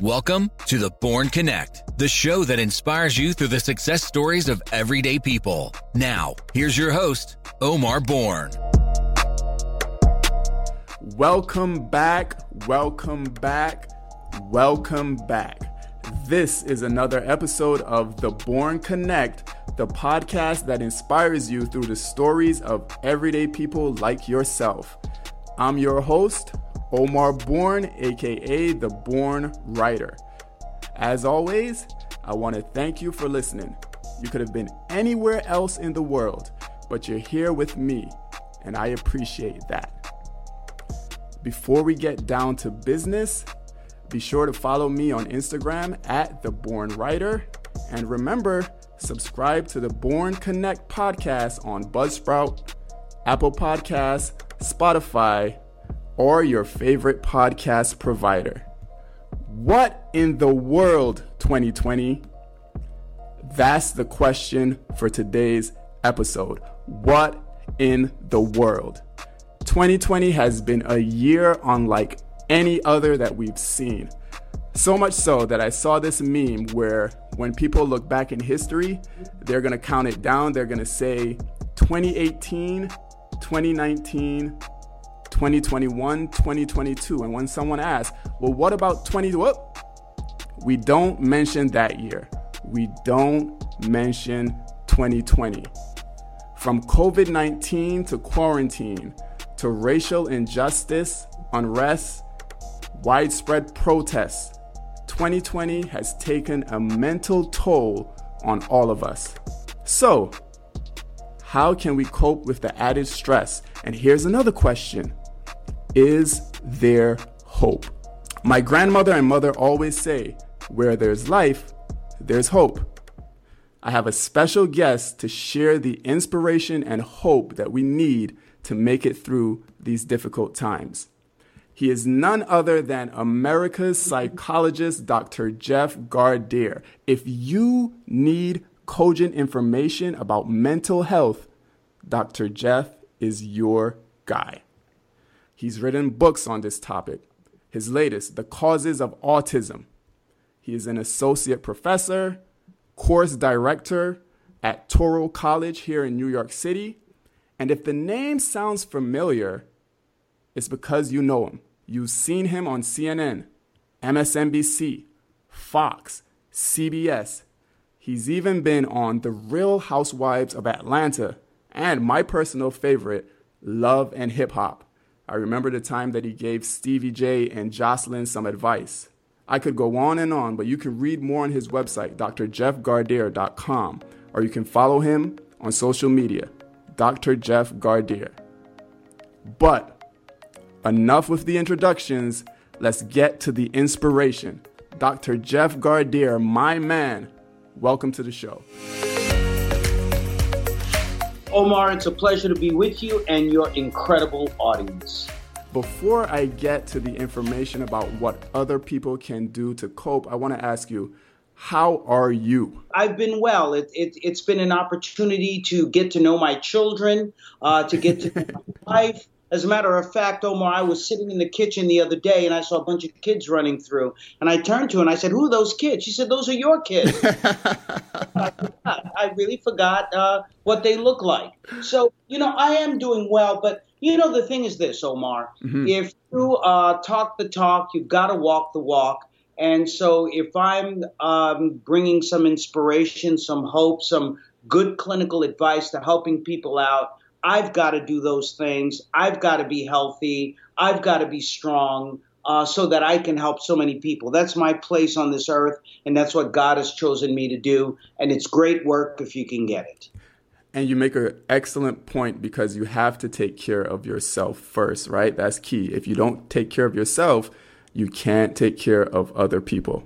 Welcome to the Born Connect, the show that inspires you through the success stories of everyday people. Now, here's your host, Omar Bourne. Welcome back, welcome back, welcome back. This is another episode of The Born Connect, the podcast that inspires you through the stories of everyday people like yourself. I'm your host, Omar Bourne, aka The Born Writer. As always, I want to thank you for listening. You could have been anywhere else in the world, but you're here with me, and I appreciate that. Before we get down to business, be sure to follow me on Instagram at The Born Writer, and remember, subscribe to the Born Connect podcast on Buzzsprout, Apple Podcasts, Spotify, or your favorite podcast provider. What in the world, 2020? That's the question for today's episode. What in the world? 2020 has been a year unlike any other that we've seen. So much so that I saw this meme where when people look back in history, they're going to count it down. They're going to say 2018, 2019, 2021, 2022. And when someone asks, well, what about 20? Whoop, we don't mention that year. We don't mention 2020. From COVID 19 to quarantine to racial injustice, unrest, widespread protests, 2020 has taken a mental toll on all of us. So, how can we cope with the added stress? And here's another question is there hope? My grandmother and mother always say, where there's life, there's hope. I have a special guest to share the inspiration and hope that we need to make it through these difficult times. He is none other than America's psychologist, Dr. Jeff Gardere. If you need cogent information about mental health, Dr. Jeff is your guy. He's written books on this topic. His latest, The Causes of Autism. He is an associate professor, course director at Touro College here in New York City. And if the name sounds familiar, it's because you know him. You've seen him on CNN, MSNBC, Fox, CBS. He's even been on The Real Housewives of Atlanta and my personal favorite, Love and Hip Hop. I remember the time that he gave Stevie J and Joseline some advice. I could go on and on, but you can read more on his website, drjeffgardere.com, or you can follow him on social media, Dr. Jeff Gardere. But enough with the introductions, let's get to the inspiration. Dr. Jeff Gardere, my man, welcome to the show. Omar, it's a pleasure to be with you and your incredible audience. Before I get to the information about what other people can do to cope, I want to ask you, how are you? I've been well. It, it, has been an opportunity to get to know my children, uh, to get to know my wife, as a matter of fact, Omar, I was sitting in the kitchen the other day and I saw a bunch of kids running through. And I turned to her and I said, Who are those kids? She said, Those are your kids. I, I, really forgot uh, what they look like. So, you know, I am doing well, but you know, the thing is this, Omar. Mm-hmm. If you uh, talk the talk, you've got to walk the walk. And so, if I'm um, bringing some inspiration, some hope, some good clinical advice to helping people out, I've got to do those things. I've got to be healthy. I've got to be strong uh, so that I can help so many people. That's my place on this earth, and that's what God has chosen me to do. And it's great work if you can get it. And you make an excellent point because you have to take care of yourself first, right? That's key. If you don't take care of yourself, you can't take care of other people.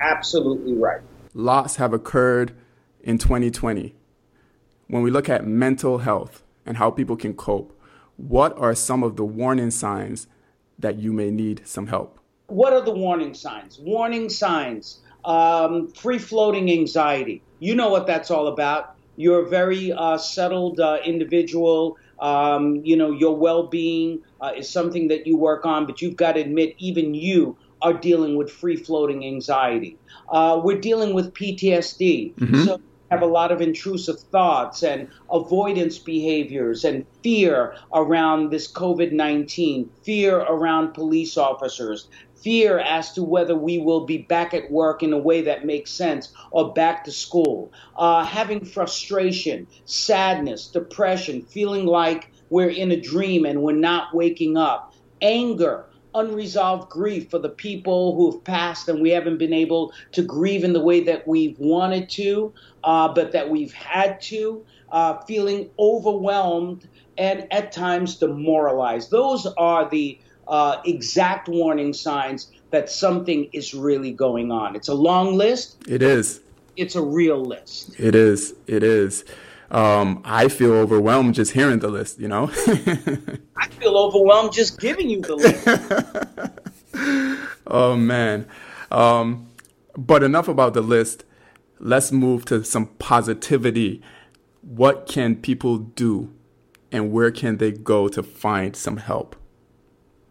Absolutely right. Lots have occurred in 2020 when we look at mental health and how people can cope, what are some of the warning signs that you may need some help? What are the warning signs? Warning signs um, free floating anxiety. You know what that's all about. You're a very uh, settled uh, individual. Um, you know, your well being uh, is something that you work on, but you've got to admit, even you are dealing with free floating anxiety. Uh, we're dealing with PTSD. Mm-hmm. So have a lot of intrusive thoughts and avoidance behaviors and fear around this COVID 19, fear around police officers, fear as to whether we will be back at work in a way that makes sense or back to school, uh, having frustration, sadness, depression, feeling like we're in a dream and we're not waking up, anger unresolved grief for the people who have passed and we haven't been able to grieve in the way that we've wanted to, uh, but that we've had to, uh, feeling overwhelmed and at times demoralized. Those are the uh, exact warning signs that something is really going on. It's a long list. It is. It's a real list. It is. It is um, I feel overwhelmed just hearing the list, you know? I feel overwhelmed just giving you the list. oh, man. Um, but enough about the list. Let's move to some positivity. What can people do and where can they go to find some help?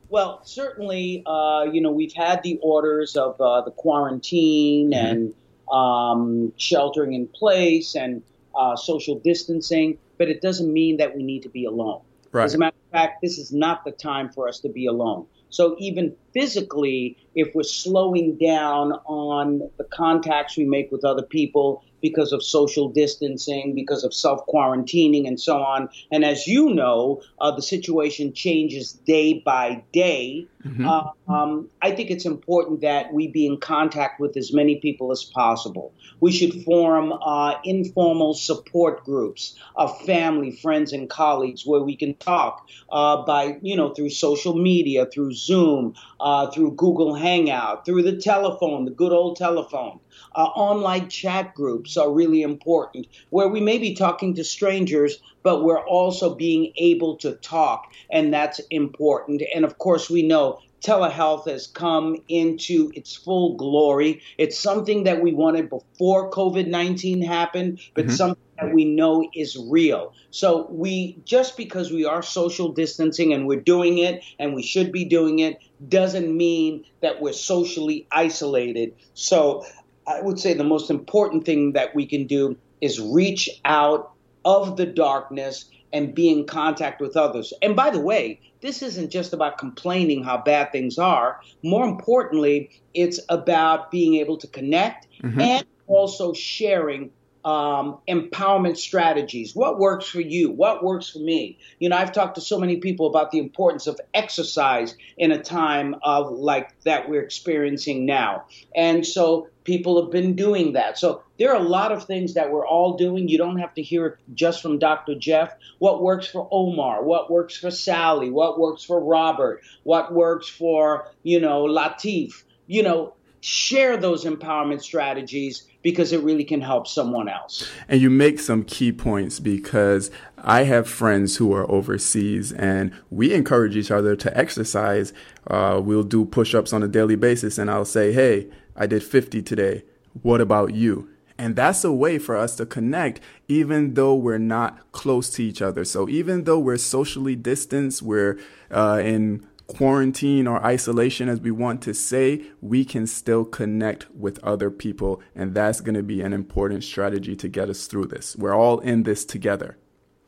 Well, certainly, uh, you know, we've had the orders of uh, the quarantine mm-hmm. and um, sheltering in place and uh, social distancing, but it doesn't mean that we need to be alone. Right. As a matter of fact, this is not the time for us to be alone. So even physically, if we're slowing down on the contacts we make with other people, because of social distancing, because of self quarantining, and so on. And as you know, uh, the situation changes day by day. Mm-hmm. Uh, um, I think it's important that we be in contact with as many people as possible. We should form uh, informal support groups of family, friends, and colleagues where we can talk uh, by, you know, through social media, through Zoom, uh, through Google Hangout, through the telephone, the good old telephone. Uh, online chat groups are really important where we may be talking to strangers, but we're also being able to talk, and that's important. And of course, we know telehealth has come into its full glory. It's something that we wanted before COVID 19 happened, but mm-hmm. something that we know is real. So we just because we are social distancing and we're doing it and we should be doing it doesn't mean that we're socially isolated. So I would say the most important thing that we can do is reach out of the darkness and be in contact with others. And by the way, this isn't just about complaining how bad things are. More importantly, it's about being able to connect mm-hmm. and also sharing um, empowerment strategies. What works for you? What works for me? You know, I've talked to so many people about the importance of exercise in a time of like that we're experiencing now. And so people have been doing that. So there are a lot of things that we're all doing. You don't have to hear it just from Dr. Jeff. What works for Omar? What works for Sally? What works for Robert? What works for, you know, Latif? You know, share those empowerment strategies because it really can help someone else. And you make some key points because I have friends who are overseas and we encourage each other to exercise. Uh, we'll do push ups on a daily basis, and I'll say, Hey, I did 50 today. What about you? And that's a way for us to connect, even though we're not close to each other. So even though we're socially distanced, we're uh, in quarantine or isolation, as we want to say, we can still connect with other people. And that's going to be an important strategy to get us through this. We're all in this together.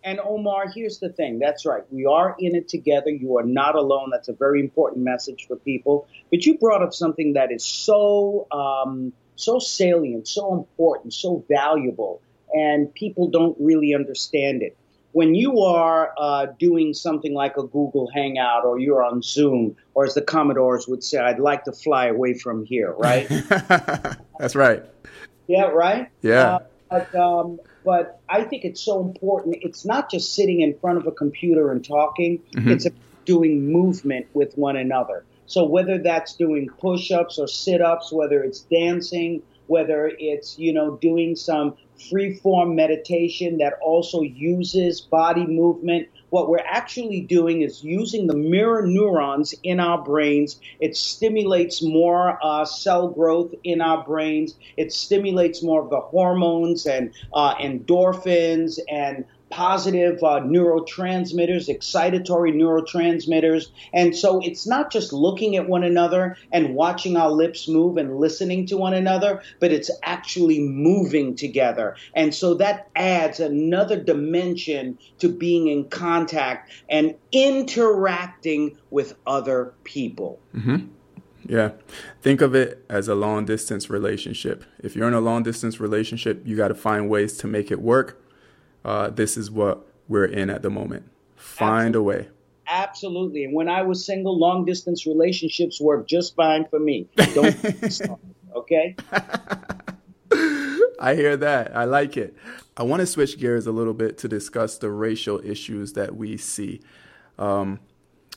And Omar, here's the thing. That's right. We are in it together. You are not alone. That's a very important message for people. But you brought up something that is so, um, so salient, so important, so valuable, and people don't really understand it when you are uh, doing something like a Google Hangout or you're on Zoom, or as the Commodores would say, I'd like to fly away from here, right? That's right. Yeah, right? Yeah. Uh, but, um, but I think it's so important. It's not just sitting in front of a computer and talking, mm-hmm. it's doing movement with one another. So whether that's doing push ups or sit ups, whether it's dancing, whether it's, you know, doing some free form meditation that also uses body movement. What we're actually doing is using the mirror neurons in our brains. It stimulates more uh, cell growth in our brains. It stimulates more of the hormones and uh, endorphins and positive uh, neurotransmitters, excitatory neurotransmitters. And so it's not just looking at one another and watching our lips move and listening to one another, but it's actually moving together. And so that adds another dimension to being in contact and interacting with other people. Mm-hmm. Yeah. Think of it as a long distance relationship. If you're in a long distance relationship, you got to find ways to make it work uh, this is what we're in at the moment. Find Absolutely. a way. Absolutely. And when I was single, long distance relationships worked just fine for me. Don't okay? I hear that. I like it. I want to switch gears a little bit to discuss the racial issues that we see. Um,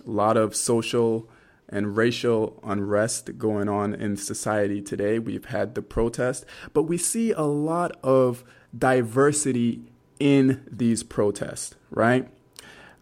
a lot of social and racial unrest going on in society today. We've had the protest, but we see a lot of diversity in these protests, right?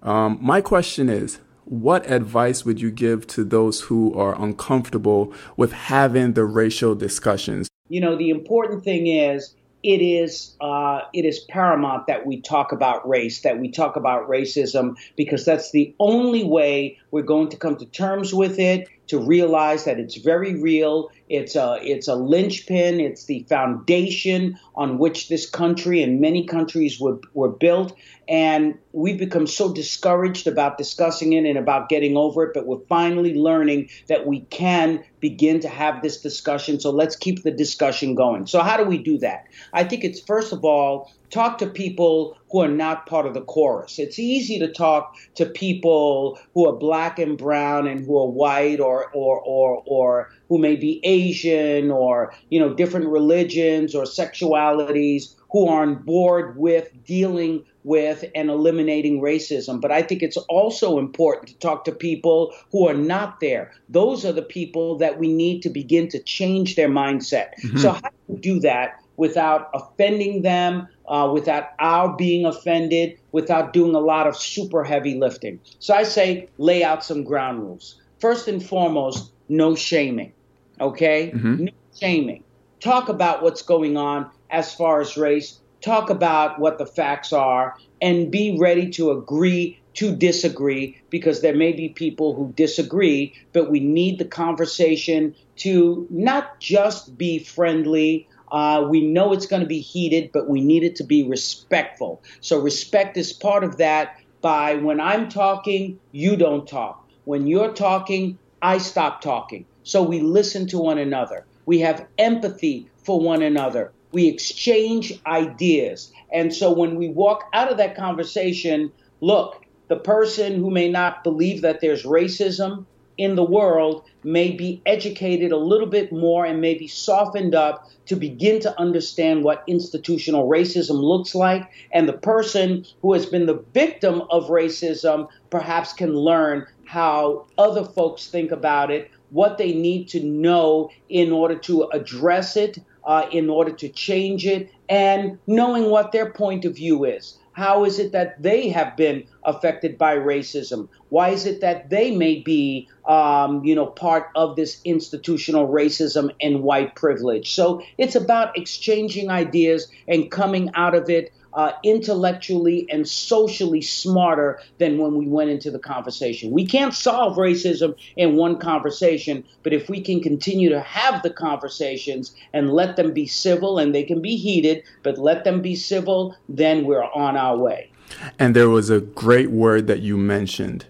Um, my question is what advice would you give to those who are uncomfortable with having the racial discussions? You know, the important thing is it is uh, it is paramount that we talk about race, that we talk about racism, because that's the only way we're going to come to terms with it. To realize that it's very real, it's a it's a linchpin, it's the foundation on which this country and many countries were were built, and we've become so discouraged about discussing it and about getting over it, but we're finally learning that we can begin to have this discussion. So let's keep the discussion going. So, how do we do that? I think it's first of all, talk to people who are not part of the chorus. It's easy to talk to people who are black and brown and who are white or, or, or, or who may be Asian or, you know, different religions or sexualities who are on board with dealing with and eliminating racism. But I think it's also important to talk to people who are not there. Those are the people that we need to begin to change their mindset. Mm-hmm. So, how do you do that without offending them, uh, without our being offended, without doing a lot of super heavy lifting? So, I say lay out some ground rules. First and foremost, no shaming. Okay? Mm-hmm. No shaming. Talk about what's going on as far as race talk about what the facts are, and be ready to agree to disagree because there may be people who disagree, but we need the conversation to not just be friendly. Uh, we know it's going to be heated, but we need it to be respectful. So, respect is part of that by when I'm talking, you don't talk. When you're talking, I stop talking. So, we listen to one another. We have empathy for one another we exchange ideas. And so when we walk out of that conversation, look, the person who may not believe that there's racism in the world may be educated a little bit more and maybe softened up to begin to understand what institutional racism looks like. And the person who has been the victim of racism perhaps can learn how other folks think about it, what they need to know in order to address it, uh, in order to change it and knowing what their point of view is. How is it that they have been affected by racism? Why is it that they may be, um, you know, part of this institutional racism and white privilege? So it's about exchanging ideas and coming out of it uh, intellectually and socially smarter than when we went into the conversation. We can't solve racism in one conversation, but if we can continue to have the conversations and let them be civil, and they can be heated, but let them be civil, then we're on our way. And there was a great word that you mentioned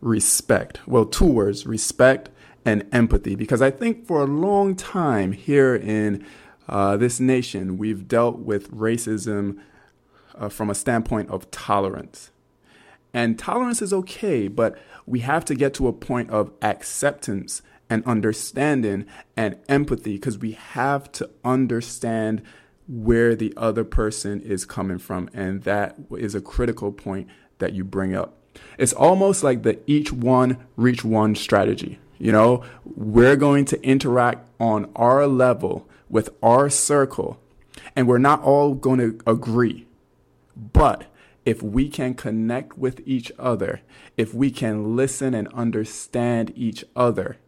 respect. Well, two words respect and empathy, because I think for a long time here in uh, this nation, we've dealt with racism uh, from a standpoint of tolerance. And tolerance is okay, but we have to get to a point of acceptance and understanding and empathy because we have to understand where the other person is coming from. And that is a critical point that you bring up. It's almost like the each one, reach one strategy. You know, we're going to interact on our level with our circle, and we're not all going to agree. But if we can connect with each other, if we can listen and understand each other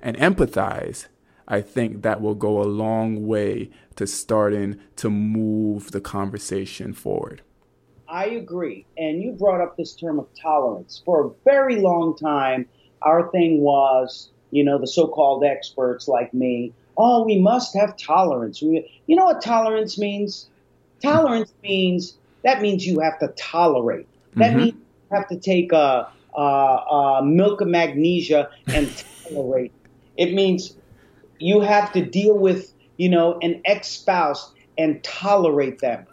and empathize, I think that will go a long way to starting to move the conversation forward. I agree. And you brought up this term of tolerance. For a very long time, our thing was, you know, the so called experts like me, oh, we must have tolerance. We, you know what tolerance means? Tolerance means that means you have to tolerate. That mm-hmm. means you have to take a, a, a milk of magnesia and tolerate. It means you have to deal with, you know, an ex spouse and tolerate them.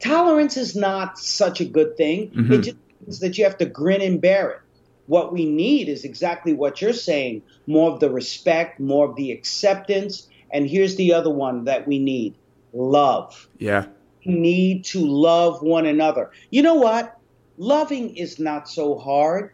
Tolerance is not such a good thing. Mm-hmm. It just means that you have to grin and bear it. What we need is exactly what you're saying more of the respect, more of the acceptance. And here's the other one that we need love. Yeah. Need to love one another. You know what? Loving is not so hard.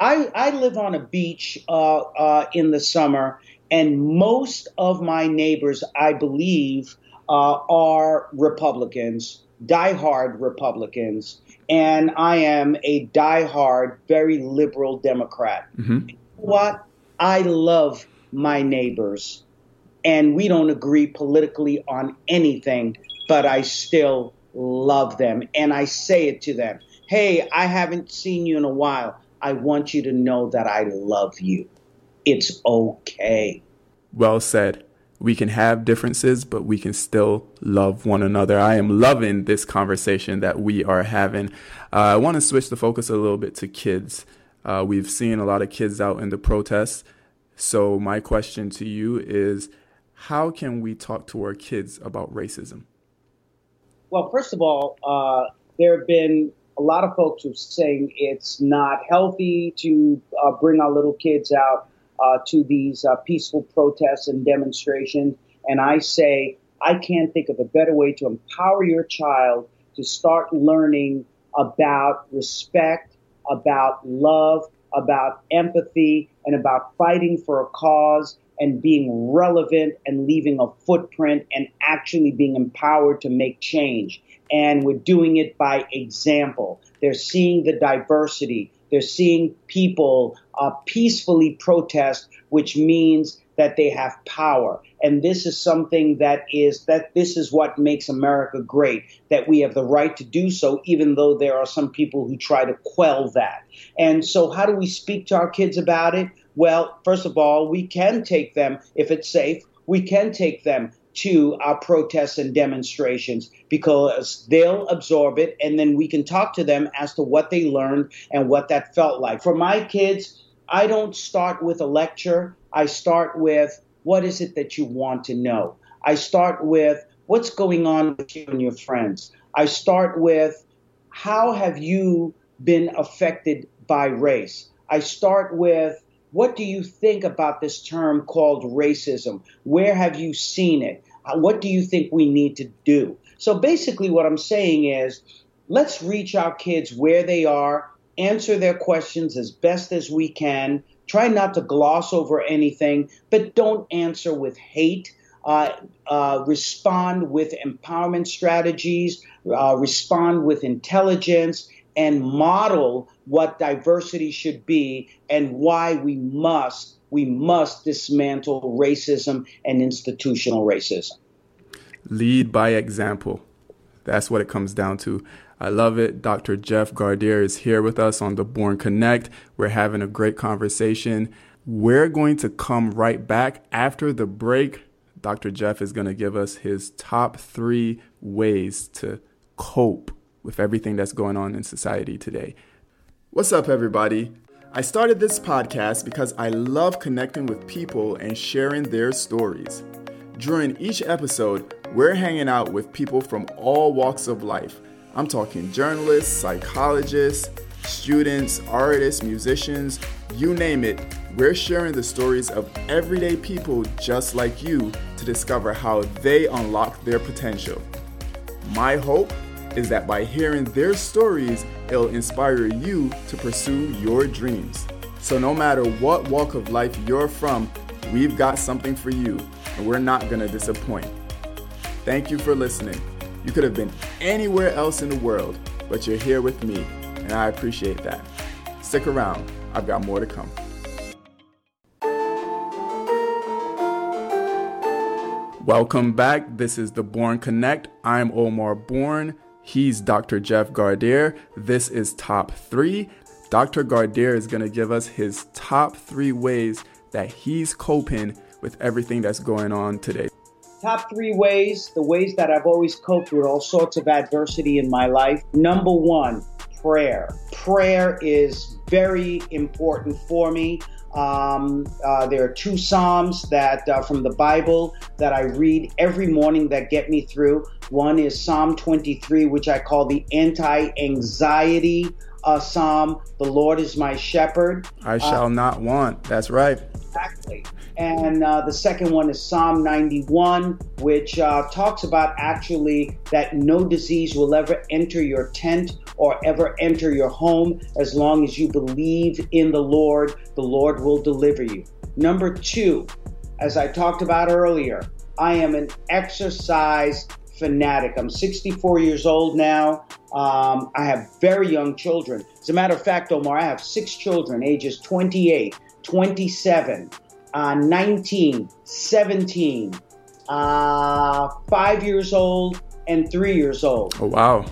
I, I live on a beach uh, uh, in the summer, and most of my neighbors, I believe, uh, are Republicans, diehard Republicans and I am a die-hard, very liberal Democrat. Mm-hmm. What? I love my neighbors, and we don't agree politically on anything, but I still love them, and I say it to them. Hey, I haven't seen you in a while. I want you to know that I love you. It's okay. Well said we can have differences, but we can still love one another. I am loving this conversation that we are having. Uh, I want to switch the focus a little bit to kids. Uh, we've seen a lot of kids out in the protests. So, my question to you is how can we talk to our kids about racism? Well, first of all, uh, there have been a lot of folks who are saying it's not healthy to uh, bring our little kids out uh, to these uh, peaceful protests and demonstrations. And I say, I can't think of a better way to empower your child to start learning about respect, about love, about empathy, and about fighting for a cause and being relevant and leaving a footprint and actually being empowered to make change. And we're doing it by example. They're seeing the diversity. They're seeing people uh, peacefully protest, which means that they have power. And this is something that is that this is what makes America great, that we have the right to do so, even though there are some people who try to quell that. And so how do we speak to our kids about it? Well, first of all, we can take them, if it's safe, we can take them to our protests and demonstrations because they'll absorb it and then we can talk to them as to what they learned and what that felt like. For my kids, I don't start with a lecture. I start with what is it that you want to know? I start with what's going on with you and your friends. I start with how have you been affected by race? I start with what do you think about this term called racism? Where have you seen it? What do you think we need to do? So basically, what I'm saying is let's reach our kids where they are, answer their questions as best as we can, try not to gloss over anything, but don't answer with hate. Uh, uh, respond with empowerment strategies, uh, respond with intelligence, and model what diversity should be and why we must we must dismantle racism and institutional racism. Lead by example. That's what it comes down to. I love it. Dr. Jeff Gardere is here with us on the Born Connect. We're having a great conversation. We're going to come right back after the break. Dr. Jeff is going to give us his top three ways to cope with everything that's going on in society today. What's up, everybody? I started this podcast because I love connecting with people and sharing their stories. During each episode, we're hanging out with people from all walks of life. I'm talking journalists, psychologists, students, artists, musicians, you name it. We're sharing the stories of everyday people just like you to discover how they unlock their potential. My hope is that by hearing their stories, it'll inspire you to pursue your dreams. So, no matter what walk of life you're from, we've got something for you, and we're not gonna disappoint. Thank you for listening. You could have been anywhere else in the world, but you're here with me, and I appreciate that. Stick around, I've got more to come. Welcome back. This is the Born Connect. I'm Omar Bourne He's Dr. Jeff Gardere. This is top three. Dr. Gardere is going to give us his top three ways that he's coping with everything that's going on today. Top three ways, the ways that I've always coped with all sorts of adversity in my life. Number one, prayer. Prayer is very important for me. Um, uh, there are two Psalms that uh, from the Bible that I read every morning that get me through. One is Psalm 23, which I call the anti anxiety uh, Psalm. The Lord is my shepherd. I shall uh, not want. That's right. Exactly. And uh, the second one is Psalm 91, which uh, talks about actually that no disease will ever enter your tent or ever enter your home as long as you believe in the Lord. The Lord will deliver you. Number two, as I talked about earlier, I am an exercise fanatic. I'm 64 years old now. Um, I have very young children. As a matter of fact, Omar, I have six children, ages 28, 27, uh, 19, 17, uh, five years old, and three years old. Oh, wow.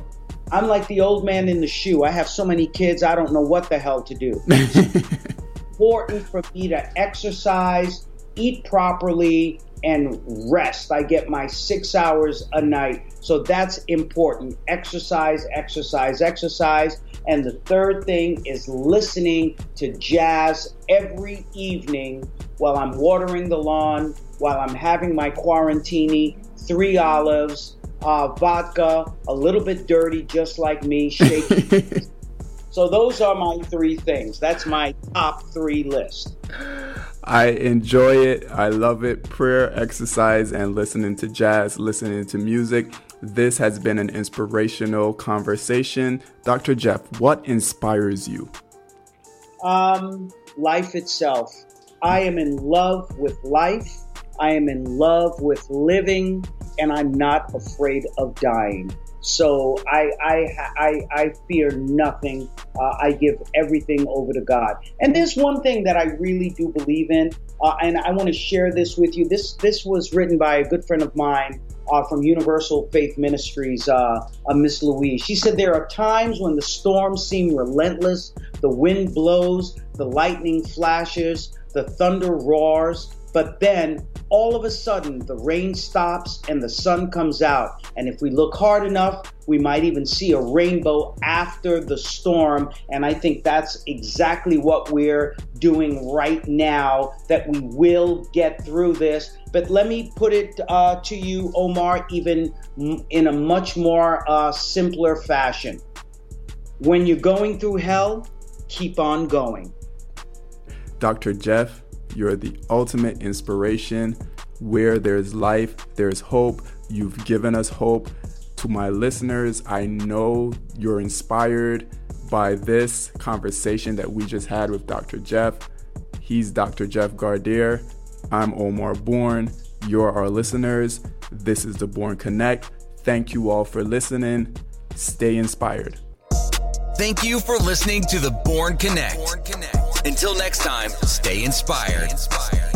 I'm like the old man in the shoe. I have so many kids, I don't know what the hell to do. important for me to exercise, eat properly, and rest. I get my six hours a night. So that's important. Exercise, exercise, exercise. And the third thing is listening to jazz every evening while I'm watering the lawn, while I'm having my quarantini, three olives, uh, vodka, a little bit dirty, just like me, shaking. so those are my three things. That's my top three list. I enjoy it. I love it. Prayer, exercise, and listening to jazz, listening to music. This has been an inspirational conversation. Dr. Jeff, what inspires you? Um, life itself. I am in love with life. I am in love with living, and I'm not afraid of dying. So I I I, I fear nothing. Uh, I give everything over to God. And there's one thing that I really do believe in, uh, and I want to share this with you. This this was written by a good friend of mine. Uh, from Universal Faith Ministries, uh, Miss Louise. She said there are times when the storms seem relentless, the wind blows, the lightning flashes, the thunder roars, but then all of a sudden the rain stops and the sun comes out. And if we look hard enough, we might even see a rainbow after the storm. And I think that's exactly what we're doing right now, that we will get through this. But let me put it uh, to you, Omar, even in a much more uh, simpler fashion. When you're going through hell, keep on going. Dr. Jeff you're the ultimate inspiration. Where there's life, there's hope. You've given us hope. To my listeners, I know you're inspired by this conversation that we just had with Dr. Jeff. He's Dr. Jeff Gardere. I'm Omar Bourne. You're our listeners. This is the Bourne Connect. Thank you all for listening. Stay inspired. Thank you for listening to the Bourne Connect. Born Connect. Until next time, stay inspired. Stay inspired.